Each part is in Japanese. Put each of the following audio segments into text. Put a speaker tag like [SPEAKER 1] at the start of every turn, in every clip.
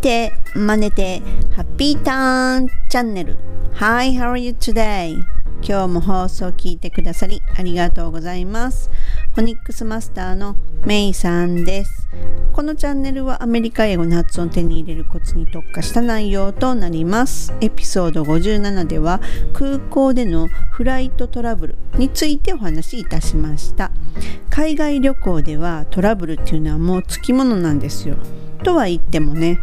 [SPEAKER 1] て真似てハッピーターンチャンネル。Hi, how are you today? 今日も放送を聞いてくださりありがとうございます。フォニックスマスターのメイさんです。このチャンネルはアメリカ英語の発音を手に入れるコツに特化した内容となります。エピソード57では空港でのフライトトラブルについてお話しいたしました。海外旅行ではトラブルっていうのはもうつきものなんですよ。とは言ってもね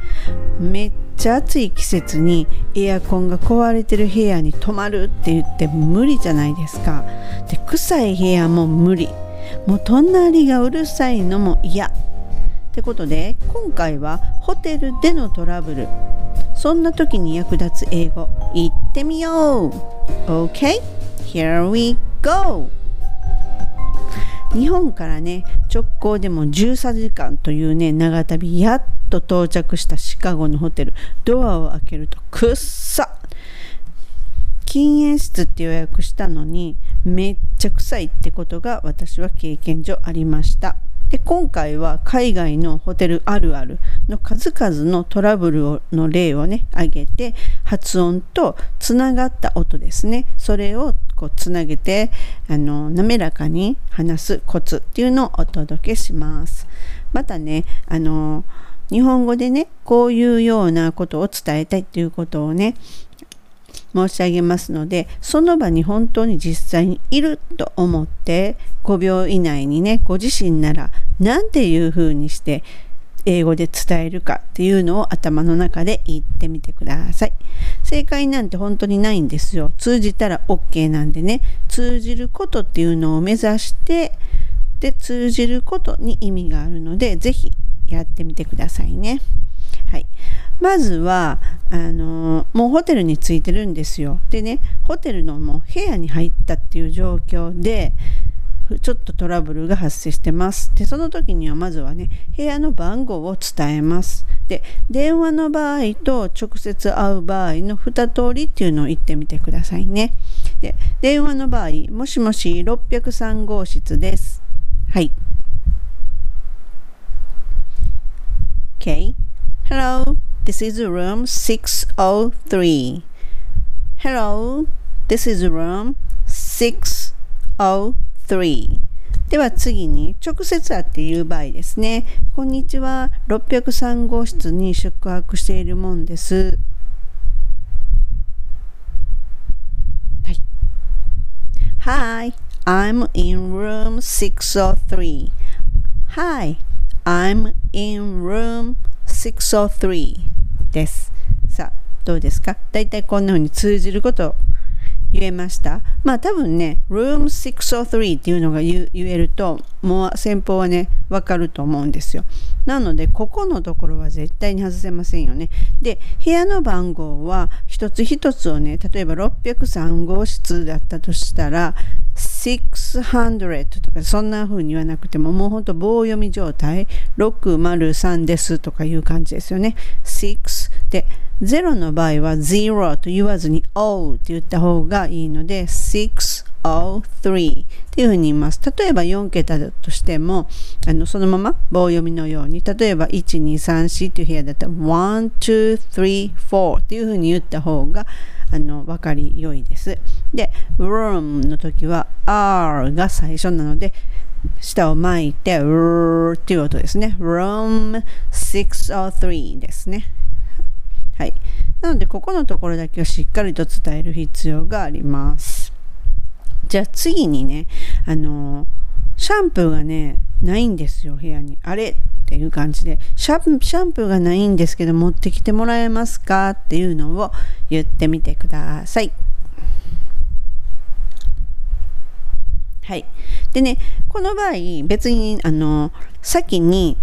[SPEAKER 1] めっちゃ暑い季節にエアコンが壊れてる部屋に泊まるって言って無理じゃないですか。で臭い部屋も無理。もう隣がうるさいのも嫌。ってことで今回はホテルでのトラブル。そんな時に役立つ英語言ってみよう。OK? Here we go! 日本からね直行でも13時間というね長旅やっと到着したシカゴのホテル。ドアを開けるとくっさ。禁煙室って予約したのにめっちゃ臭いってことが私は経験上ありました。で今回は海外のホテルあるあるの数々のトラブルの例をね挙げて発音とつながった音ですね。それをこうつなげてあの滑らかに話すコツっていうのをお届けします。またねあの日本語でねこういうようなことを伝えたいっていうことをね申し上げますのでその場に本当に実際にいると思って5秒以内にねご自身なら何ていうふうにして英語で伝えるかっていうのを頭の中で言ってみてください。正解なんて本当にないんですよ。通じたら OK なんでね、通じることっていうのを目指して、で、通じることに意味があるので、ぜひやってみてくださいね。はい。まずは、あの、もうホテルに着いてるんですよ。でね、ホテルのもう部屋に入ったっていう状況で、ちょっとトラブルが発生してます。で、その時にはまずはね、部屋の番号を伝えます。で、電話の場合と直接会う場合の2通りっていうのを言ってみてくださいね。で、電話の場合、もしもし603号室です。はい。Okay. Hello, this is room 603. Hello, this is room 603. 3では次に直接会って言う場合ですね。こんにちは。603号室に宿泊しているもんです。はい。Hi, I'm in room 603. Hi, I'm in room 603です。さあ、どうですか？だいたいこんな風に通じること言えました？まあ多分ね、room 603っていうのが言えると、もう先方はね、わかると思うんですよ。なので、ここのところは絶対に外せませんよね。で、部屋の番号は一つ一つをね、例えば603号室だったとしたら、600とかそんな風に言わなくてももうほんと棒読み状態603ですとかいう感じですよね6で0の場合は0と言わずに O って言った方がいいので603っていうふうに言います。例えば4桁だとしても、あのそのまま棒読みのように、例えば1234っていう部屋だったら1、2、3、4っていうふうに言った方があの分かり良いです。で、room の時は R が最初なので、下を巻いて、うーっていう音ですね。room 603ですね。はい。なので、ここのところだけをしっかりと伝える必要があります。じゃあ次にね、あのシャンプーがね、ないんですよ、部屋に。あれっていう感じでシャン、シャンプーがないんですけど、持ってきてもらえますかっていうのを言ってみてください。はい。でね、この場合、別に、あの、先に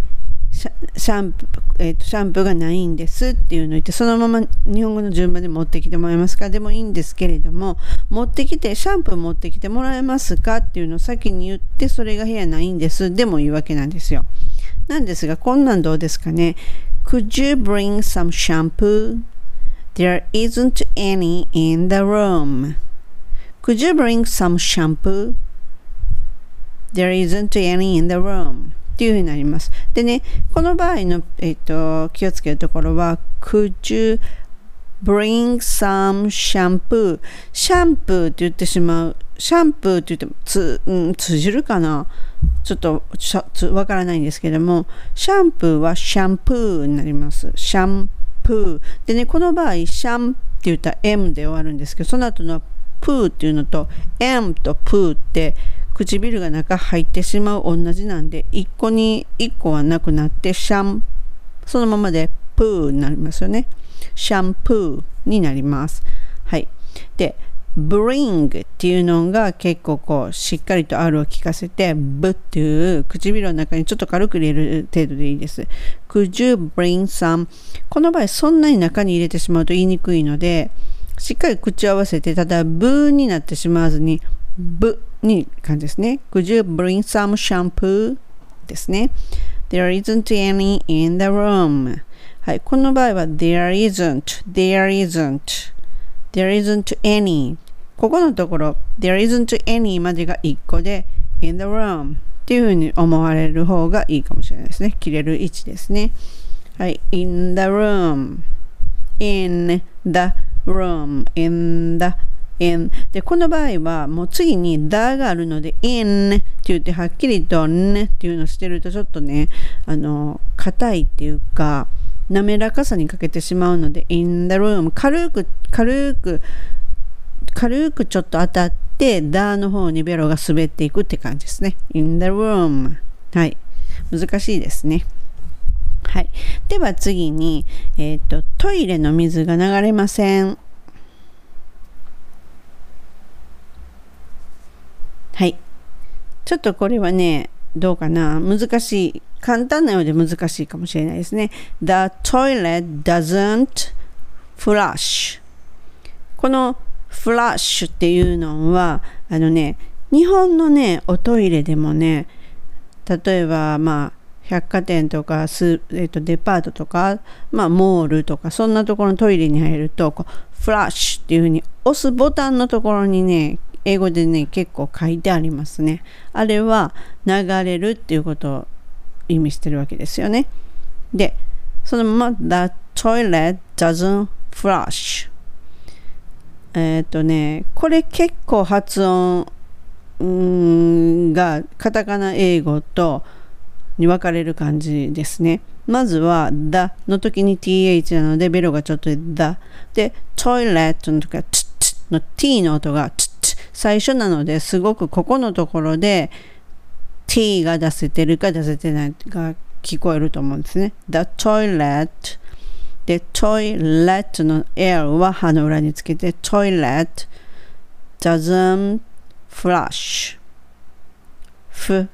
[SPEAKER 1] シャンプー、えーと、シャンプーがないんですっていうのを言ってそのまま日本語の順番で持ってきてもらえますか？でもいいんですけれども持ってきてシャンプー持ってきてもらえますかっていうのを先に言ってそれが部屋ないんですでもいいわけなんですよなんですがこんなんどうですかね Could you bring some shampoo? There isn't any in the room. Could you bring some shampoo? There isn't any in the room. っていうふうになります。でね、この場合の、えっと、気をつけるところは、could you bring some shampoo? シャンプーって言ってしまう。シャンプーって言ってもつ、うん、通じるかなちょっとわからないんですけども、シャンプーはシャンプーになります。シャンプー。でね、この場合、シャンって言ったら M で終わるんですけど、その後のプーっていうのと M とプーって唇が中入ってしまう同じなんで、1個に1個はなくなって、シャン、そのままでプーになりますよね。シャンプーになります。はい。で、bring っていうのが結構こうしっかりと R を聞かせて b っていう唇の中にちょっと軽く入れる程度でいいです。Could you bring some? この場合そんなに中に入れてしまうと言いにくいのでしっかり口を合わせてただブーになってしまわずにブに感じですね。Could you bring some shampoo? ですね。There isn't any in the room. はい、この場合は there isn't, there isn't, there isn't any ここのところ there isn't any までが1個で in the room っていうふうに思われる方がいいかもしれないですね。切れる位置ですね。はい、in the room, in the room, in the in. で、この場合はもう次に the があるので in って言ってはっきりと n っていうのをしてるとちょっとね、あの、硬いっていうか、滑らかさに欠けてしまうので in the room 軽く軽く軽くちょっと当たってダーの方にベロが滑っていくって感じですね in the room はい難しいですねはい。では次に、えっ、ー、と、トイレの水が流れません。はい。ちょっとこれはね、どうかな難しい。簡単なようで難しいかもしれないですね。The toilet doesn't flush. このフラッシュっていうのは、あのね、日本のね、おトイレでもね、例えば、まあ、百貨店とかス、えー、とデパートとか、まあ、モールとかそんなところのトイレに入るとこうフラッシュっていうふうに押すボタンのところにね英語でね結構書いてありますね。あれは流れるっていうことを意味してるわけですよね。でそのまま The toilet doesn't flush えっ、ー、とねこれ結構発音がカタカナ英語とに分かれる感じですね。まずは the の時に th なのでベロがちょっと the で toilet の時は t の t の音が t 最初なのですごくここのところで t が出せてるか出せてないか聞こえると思うんですね。the toilet で toilet の l は歯の裏につけて toilet doesn't flush ふ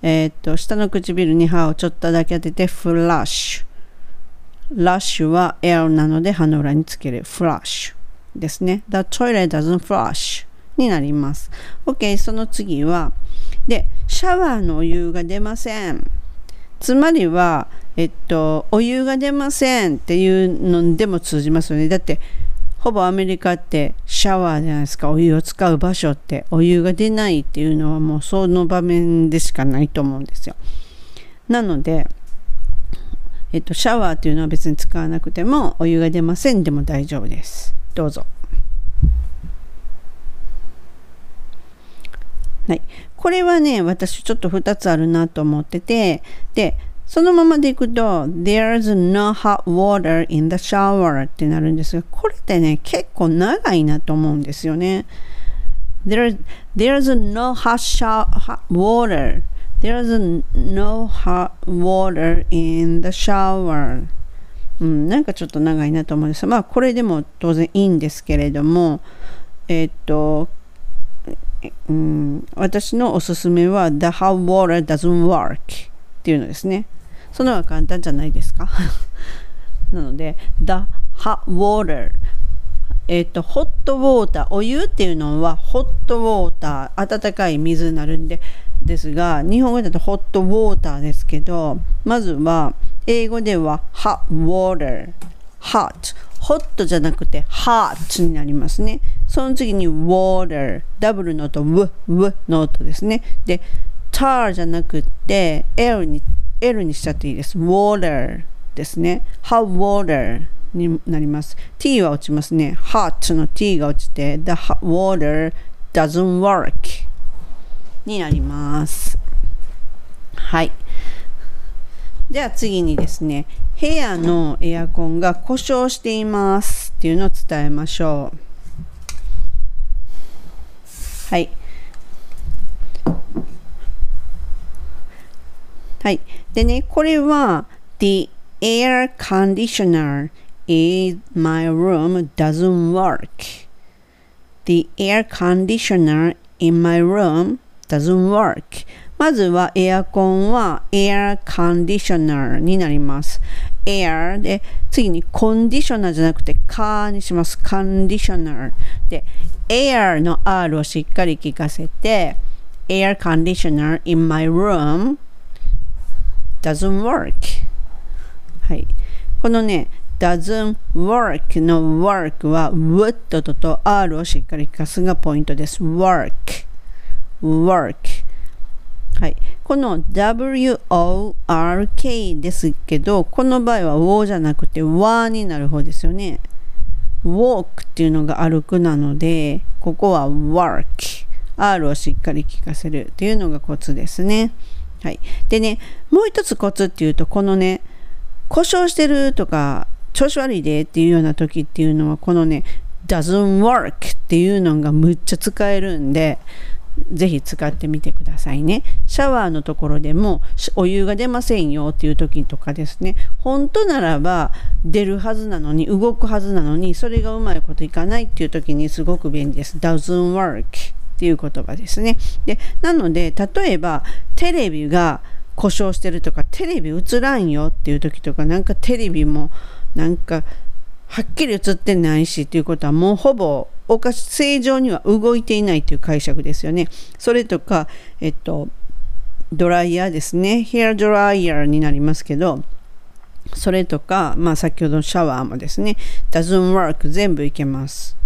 [SPEAKER 1] えっ、と、下の唇に歯をちょっとだけ当てて、フラッシュ。ラッシュは L なので歯の裏につける。フラッシュですね。The toilet doesn't flush になります。OK、その次は、で、シャワーのお湯が出ません。つまりは、えっと、お湯が出ませんっていうのでも通じますよね。だって、ほぼアメリカってシャワーじゃないですか。お湯を使う場所ってお湯が出ないっていうのはもうその場面でしかないと思うんですよ。なのでえっとシャワーっていうのは別に使わなくてもお湯が出ませんでも大丈夫です。どうぞ。はい。これはね私ちょっと2つあるなと思っててでそのままでいくと There's no hot water in the shower ってなるんですがこれってね結構長いなと思うんですよね。There's, there no hot, shower, hot water. There's no hot water in the shower. うん、なんかちょっと長いなと思うんです。まあこれでも当然いいんですけれどもえっとうん、私のおすすめは The hot water doesn't work っていうのですね。その方が簡単じゃないですか？なので The hot water えっ、と、ホットウォーター、お湯っていうのはホットウォーター、温かい水になるんで、ですが、日本語だとホットウォーターですけど、まずは、英語では hot water、hot、ホットじゃなくて hot になりますね。その次に water、ダブルの音、w、w の音ですね。で、water じゃなくて L に L にしちゃっていいです。water ですね。hot water になります。t は落ちますね。hot の t が落ちて the water doesn't work になります。はい。では次にですね、部屋のエアコンが故障していますっていうのを伝えましょう。はい。はい。でね、これは The air conditioner in my room doesn't work. The air conditioner in my room doesn't work. まずはエアコンは air conditioner になります。air で次にコンディショナーじゃなくてカーにします。コンディショナーで air の R をしっかり聞かせて air conditioner in my room doesn't work はいこのね doesn't work の work は would とと R をしっかり聞かすがポイントです work work はい。この WORK ですけど、この場合は WO じゃなくて WA になる方ですよね。walk っていうのが歩くなので、ここは work。R をしっかり聞かせるっていうのがコツですね。はい。でね、もう一つコツっていうと、このね、故障してるとか、調子悪いでっていうような時っていうのは、このね、doesn't work っていうのがむっちゃ使えるんで、ぜひ使ってみてくださいね。シャワーのところでもお湯が出ませんよっていう時とかですね。本当ならば出るはずなのに、動くはずなのに、それがうまいこといかないっていう時にすごく便利です。doesn't work っていう言葉ですね。で、なので、例えばテレビが故障してるとか、テレビ映らんよっていう時とか、なんかテレビもなんかはっきり映ってないしっていうことはもうほぼおかし正常には動いていないという解釈ですよね。それとか、えっと、ドライヤーですね。ヘアドライヤーになりますけど、それとか、まあ先ほどのシャワーもですね、doesn't work 全部いけます。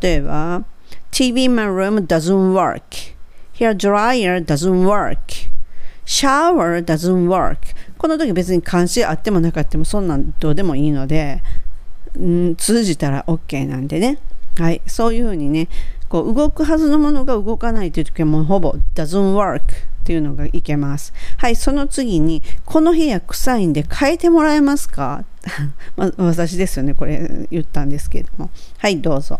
[SPEAKER 1] 例えば、TV in my room doesn't work. Hair dryer doesn't work. Shower doesn't work. この時別に監視あってもなかったもそんなんどうでもいいので、ん通じたら OK なんでね。はい、そういうふうにね、こう動くはずのものが動かないという時はもうほぼ doesn't work っていうのがいけます。はい、その次に、この部屋臭いんで変えてもらえますか？ま私ですよね、これ言ったんですけれども。はい、どうぞ。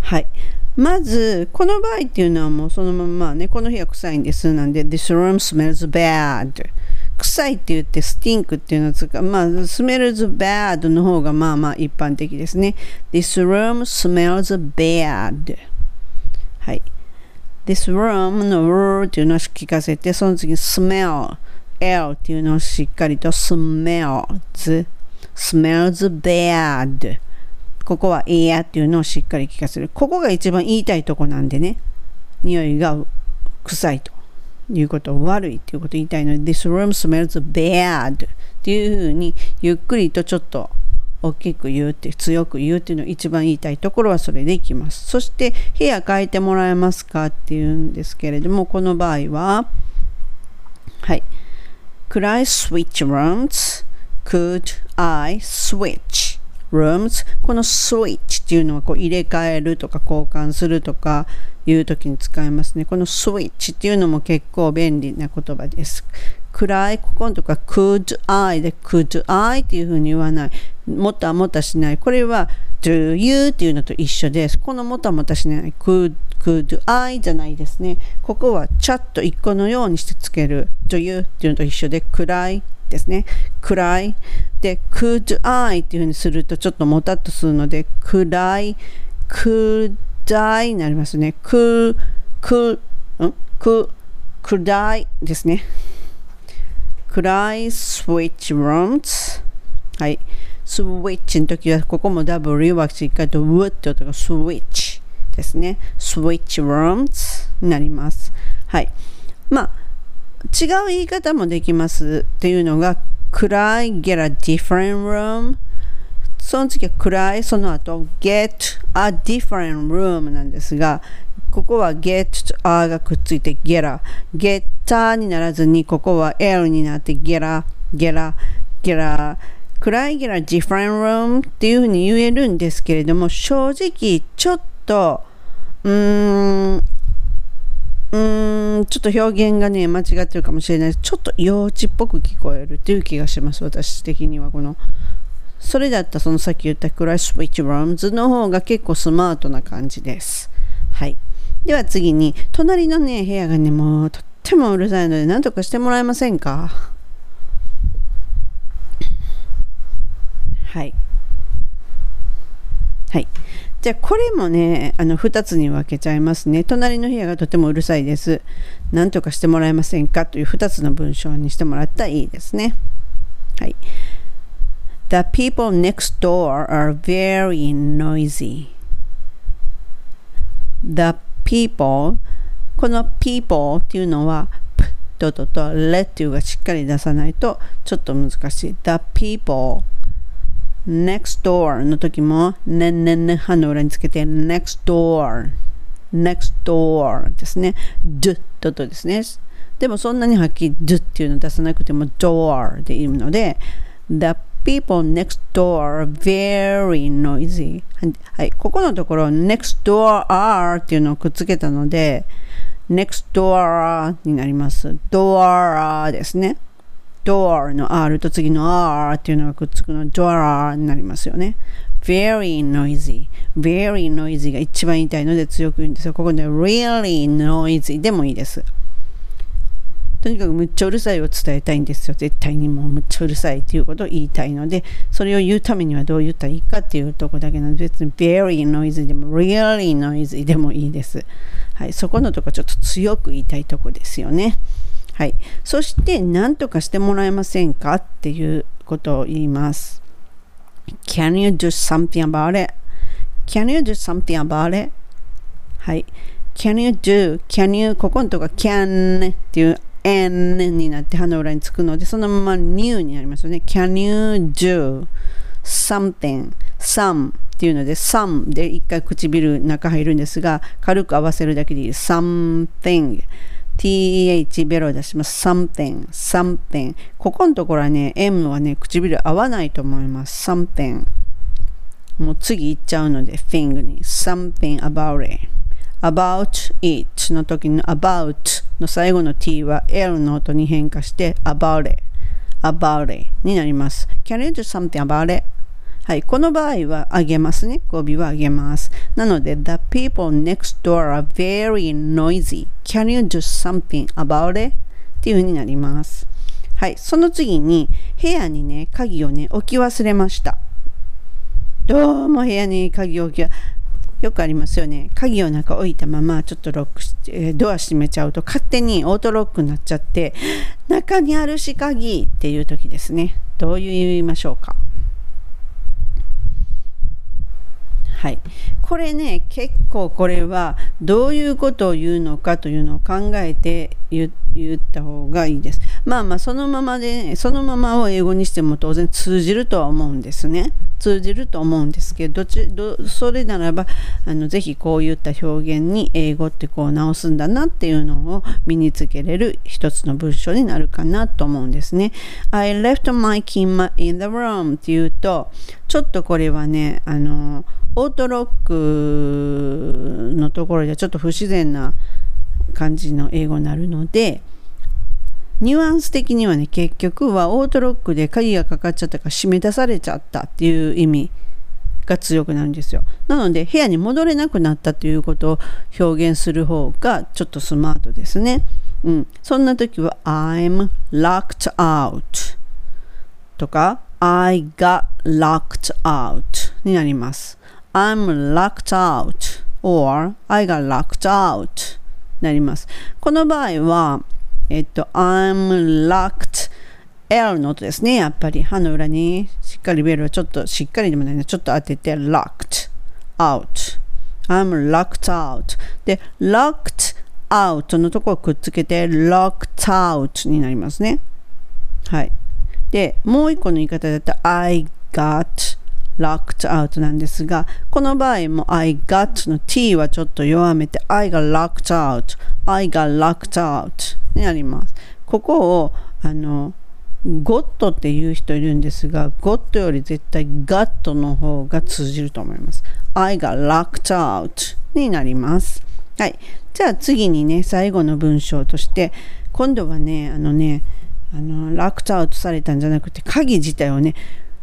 [SPEAKER 1] はい。まず、この場合っていうのはもうそのままね、この部屋臭いんですなんで、This room smells bad. 臭いって言ってスティンクっていうのを使う。まあ、smells bad の方がまあまあ一般的ですね。This room smells bad. はい。This room の r っていうのを聞かせて、その次 smell。L っていうのをしっかりと smells。smells bad。ここは air っていうのをしっかり聞かせる。ここが一番言いたいとこなんでね。匂いが臭いと。いうこと悪いっていうことを言いたいので This room smells bad っていうふうにゆっくりとちょっと大きく言うって強く言うっていうのを一番言いたいところはそれでいきますそして部屋変えてもらえますかっていうんですけれどもこの場合ははい Could I switch rooms? Could I switch rooms? この switch っていうのはこう入れ替えるとか交換するとかいう時に使いますね。このスイッチっていうのも結構便利な言葉です。暗い、ここのとか could I で could I っていうふうに言わない。もたもたしない。これは do you っていうのと一緒です。このもたもたしない could, could I じゃないですね。ここはチャット一個のようにしてつける do you っていうのと一緒で暗いですね。暗い。で could I っていうふうにするとちょっともたっとするので could I could だいになりますね。く、く、ん？く、暗いですね。暗い switch rooms。はい。スイッチの時は、ここも W はしっかりと W って音がスイッチですね。スイッチ rooms になります。はい。まあ、違う言い方もできますっていうのが、could I get a different room? その次は暗い、その後 get a different room なんですが、ここは get と a がくっついて get a。get a にならずに、ここは l になって get a、get a、get a。暗い get a different room っていうふうに言えるんですけれども、正直ちょっと、うーん、うーん、ちょっと表現がね、間違ってるかもしれないちょっと幼稚っぽく聞こえるっていう気がします、私的には。この、それだったそのさっき言ったクライスウィッチルームズの方が結構スマートな感じです。はい。では次に、隣のね、部屋がね、もうとってもうるさいので、何とかしてもらえませんか？はい。はい。じゃあこれもね、あの2つに分けちゃいますね。隣の部屋がとてもうるさいです。何とかしてもらえませんか？という2つの文章にしてもらったらいいですね。はい。The people next door are very noisy. The people この people っていうのは p ととと let っていうがしっかり出さないとちょっと難しい。The people next door の時もねんねんねん歯の裏につけて next door next door ですね d ととですねでもそんなにはっきり d っていうの出さなくても door でいいので the people next door very noisy はいここのところ next door are っていうのをくっつけたので next door になります door ですね door の r と次の r っていうのがくっつくの door になりますよね。very noisy, very noisy が一番言いたいので強く言うんですよ。ここで really noisy でもいいです。とにかくむっちゃうるさいを伝えたいんですよ。絶対にもうむっちゃうるさいっていうことを言いたいので、それを言うためにはどう言ったらいいかっていうとこだけなので、別に very noisy でも really noisy でもいいです。はい、そこのとこちょっと強く言いたいとこですよね。はい。そして、何とかしてもらえませんかっていうことを言います。Can you do something about it?Can you do something about it? はい。Can you do? Can you? ここのとこ can っていう n になって歯の裏につくので、そのまま new になりますよね。Can you do something? some っていうので some で一回唇中入るんですが、軽く合わせるだけでいい。something th ベロを出します。something, something. ここのところはね、m はね、唇合わないと思います。something. もう次行っちゃうので、thing に。something about it. About it の時の about の最後の t は l の音に変化して about it, about it になります。Can you do something about it? はい。この場合はあげますね。語尾はあげます。なので、The people next door are very noisy. Can you do something about it? っていう風になります。はい。その次に、部屋にね、鍵をね、置き忘れました。どうも部屋に鍵を置きよくありますよね。鍵をなんか置いたまま、ちょっとロックして、ドア閉めちゃうと、勝手にオートロックになっちゃって、中にあるし鍵っていう時ですね。どういう言いましょうか？はい、これね結構これはどういうことを言うのかというのを考えて言った方がいいです。まあまあそのままで、ね、そのままを英語にしても当然通じるとは思うんですね。通じると思うんですけど、ちどそれならばあのぜひこういった表現に英語ってこう直すんだなっていうのを身につけれる一つの文章になるかなと思うんですね。I left my key in the room っていうと、ちょっとこれはね、あの、オートロックのところではちょっと不自然な感じの英語になるのでニュアンス的にはね結局はオートロックで鍵がかかっちゃったか締め出されちゃったっていう意味が強くなるんですよ。なので部屋に戻れなくなったということを表現する方がちょっとスマートですね。うん、そんな時は I'm locked out とか I got locked out になります。I'm locked out or I got locked out なります。この場合は、えっと、I'm locked L の音ですね。やっぱり歯の裏にしっかりベルをちょっとしっかりでもないね。ちょっと当てて locked out I'm locked out で locked out のとこをくっつけて locked out になりますね。はい。で、もう一個の言い方だと I got locked out なんですが、この場合も I got の t はちょっと弱めて I got locked out, I got locked out になります。ここをあのゴットっていう人いるんですが、ゴットより絶対ガットの方が通じると思います。I got locked out になります。はい。じゃあ次にね、最後の文章として、今度はね、あのね、あの、ラクトアウトされたんじゃなくて、鍵自体をね、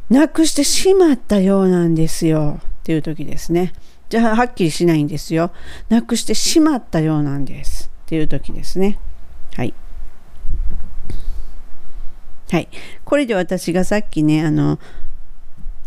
[SPEAKER 1] なくしてしまったようなんですよ。っていう時ですね。じゃあ、はっきりしないんですよ。なくしてしまったようなんです。っていう時ですね。はい。はい。これで私がさっきね、あの、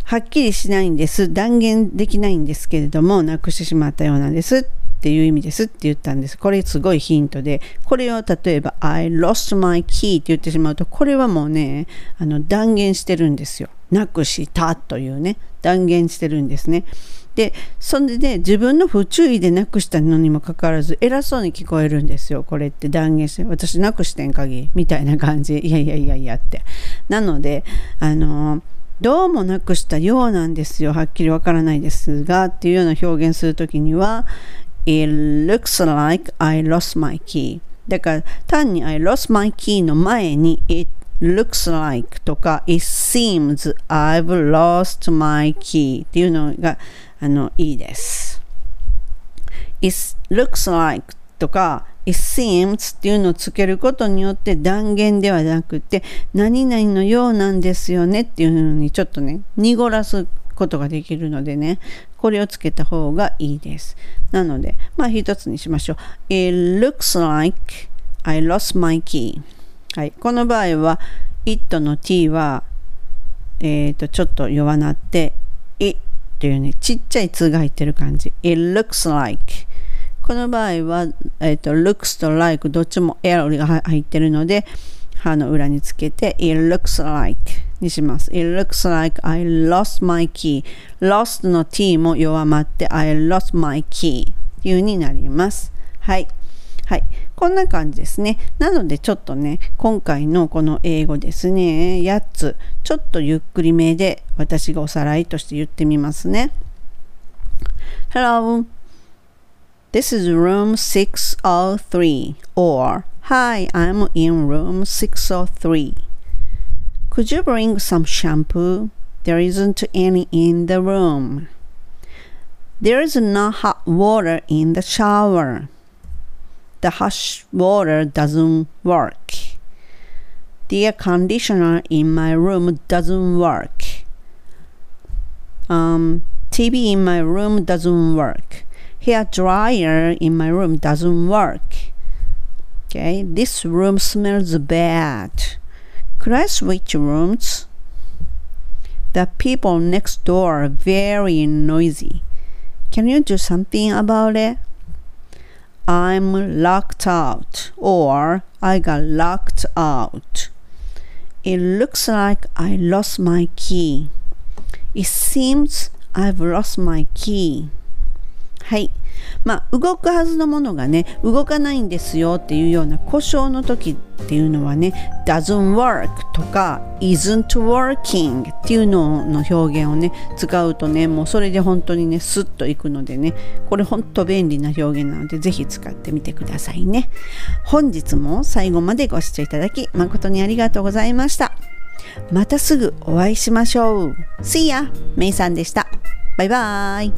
[SPEAKER 1] はっきりしないんです。断言できないんですけれども、なくしてしまったようなんですっていう意味ですって言ったんです。これすごいヒントで、これを例えば I lost my key って言ってしまうと、これはもうね、あの断言してるんですよ。なくしたというね、断言してるんですね。で、そんでね、自分の不注意でなくしたのにもかかわらず、偉そうに聞こえるんですよ。これって断言して、私なくしてん鍵みたいな感じ。いやいやいやいやって。なので、あのどうもなくしたようなんですよ。はっきりわからないですが、っていうような表現するときには、It looks like I lost my key. だから単に I lost my key の前に It looks like とか It seems I've lost my key っていうのがあのいいです。It looks like とか It seems っていうのをつけることによって断言ではなくて何々のようなんですよねっていうのにちょっとね濁らすことができるのでねこれをつけた方がいいです。なので、まあ一つにしましょう。It looks like I lost my key. はい。この場合は、it の t は、えっ、ー、と、ちょっと弱なって、it というね、ちっちゃい「つ」が入ってる感じ。It looks like この場合は、えっ、ー、と、looks と like どっちも L が入ってるので、歯の裏につけて It looks like にします。It looks like I lost my key. lost の t も弱まって I lost my key というになります。はい。はい。こんな感じですね。なのでちょっとね、今回のこの英語ですね、8つ、ちょっとゆっくりめで私がおさらいとして言ってみますね。Hello. This is room 603 or Hi, I'm in room 603. Could you bring some shampoo? There isn't any in the room. There is no hot water in the shower. The hot water doesn't work. The air conditioner in my room doesn't work. Um, TV in my room doesn't work. Hair dryer in my room doesn't work. Okay, this room smells bad. Could I switch rooms? The people next door are very noisy. Can you do something about it? I'm locked out or I got locked out. It looks like I lost my key. It seems I've lost my key. はい。まあ、動くはずのものがね、動かないんですよっていうような故障の時っていうのはね、doesn't work とか isn't working っていうのの表現をね、使うとね、もうそれで本当にね、スッといくのでね、これ本当便利な表現なので、ぜひ使ってみてくださいね。本日も最後までご視聴いただき誠にありがとうございました。またすぐお会いしましょう。See ya! めいさんでした。バイバーイ。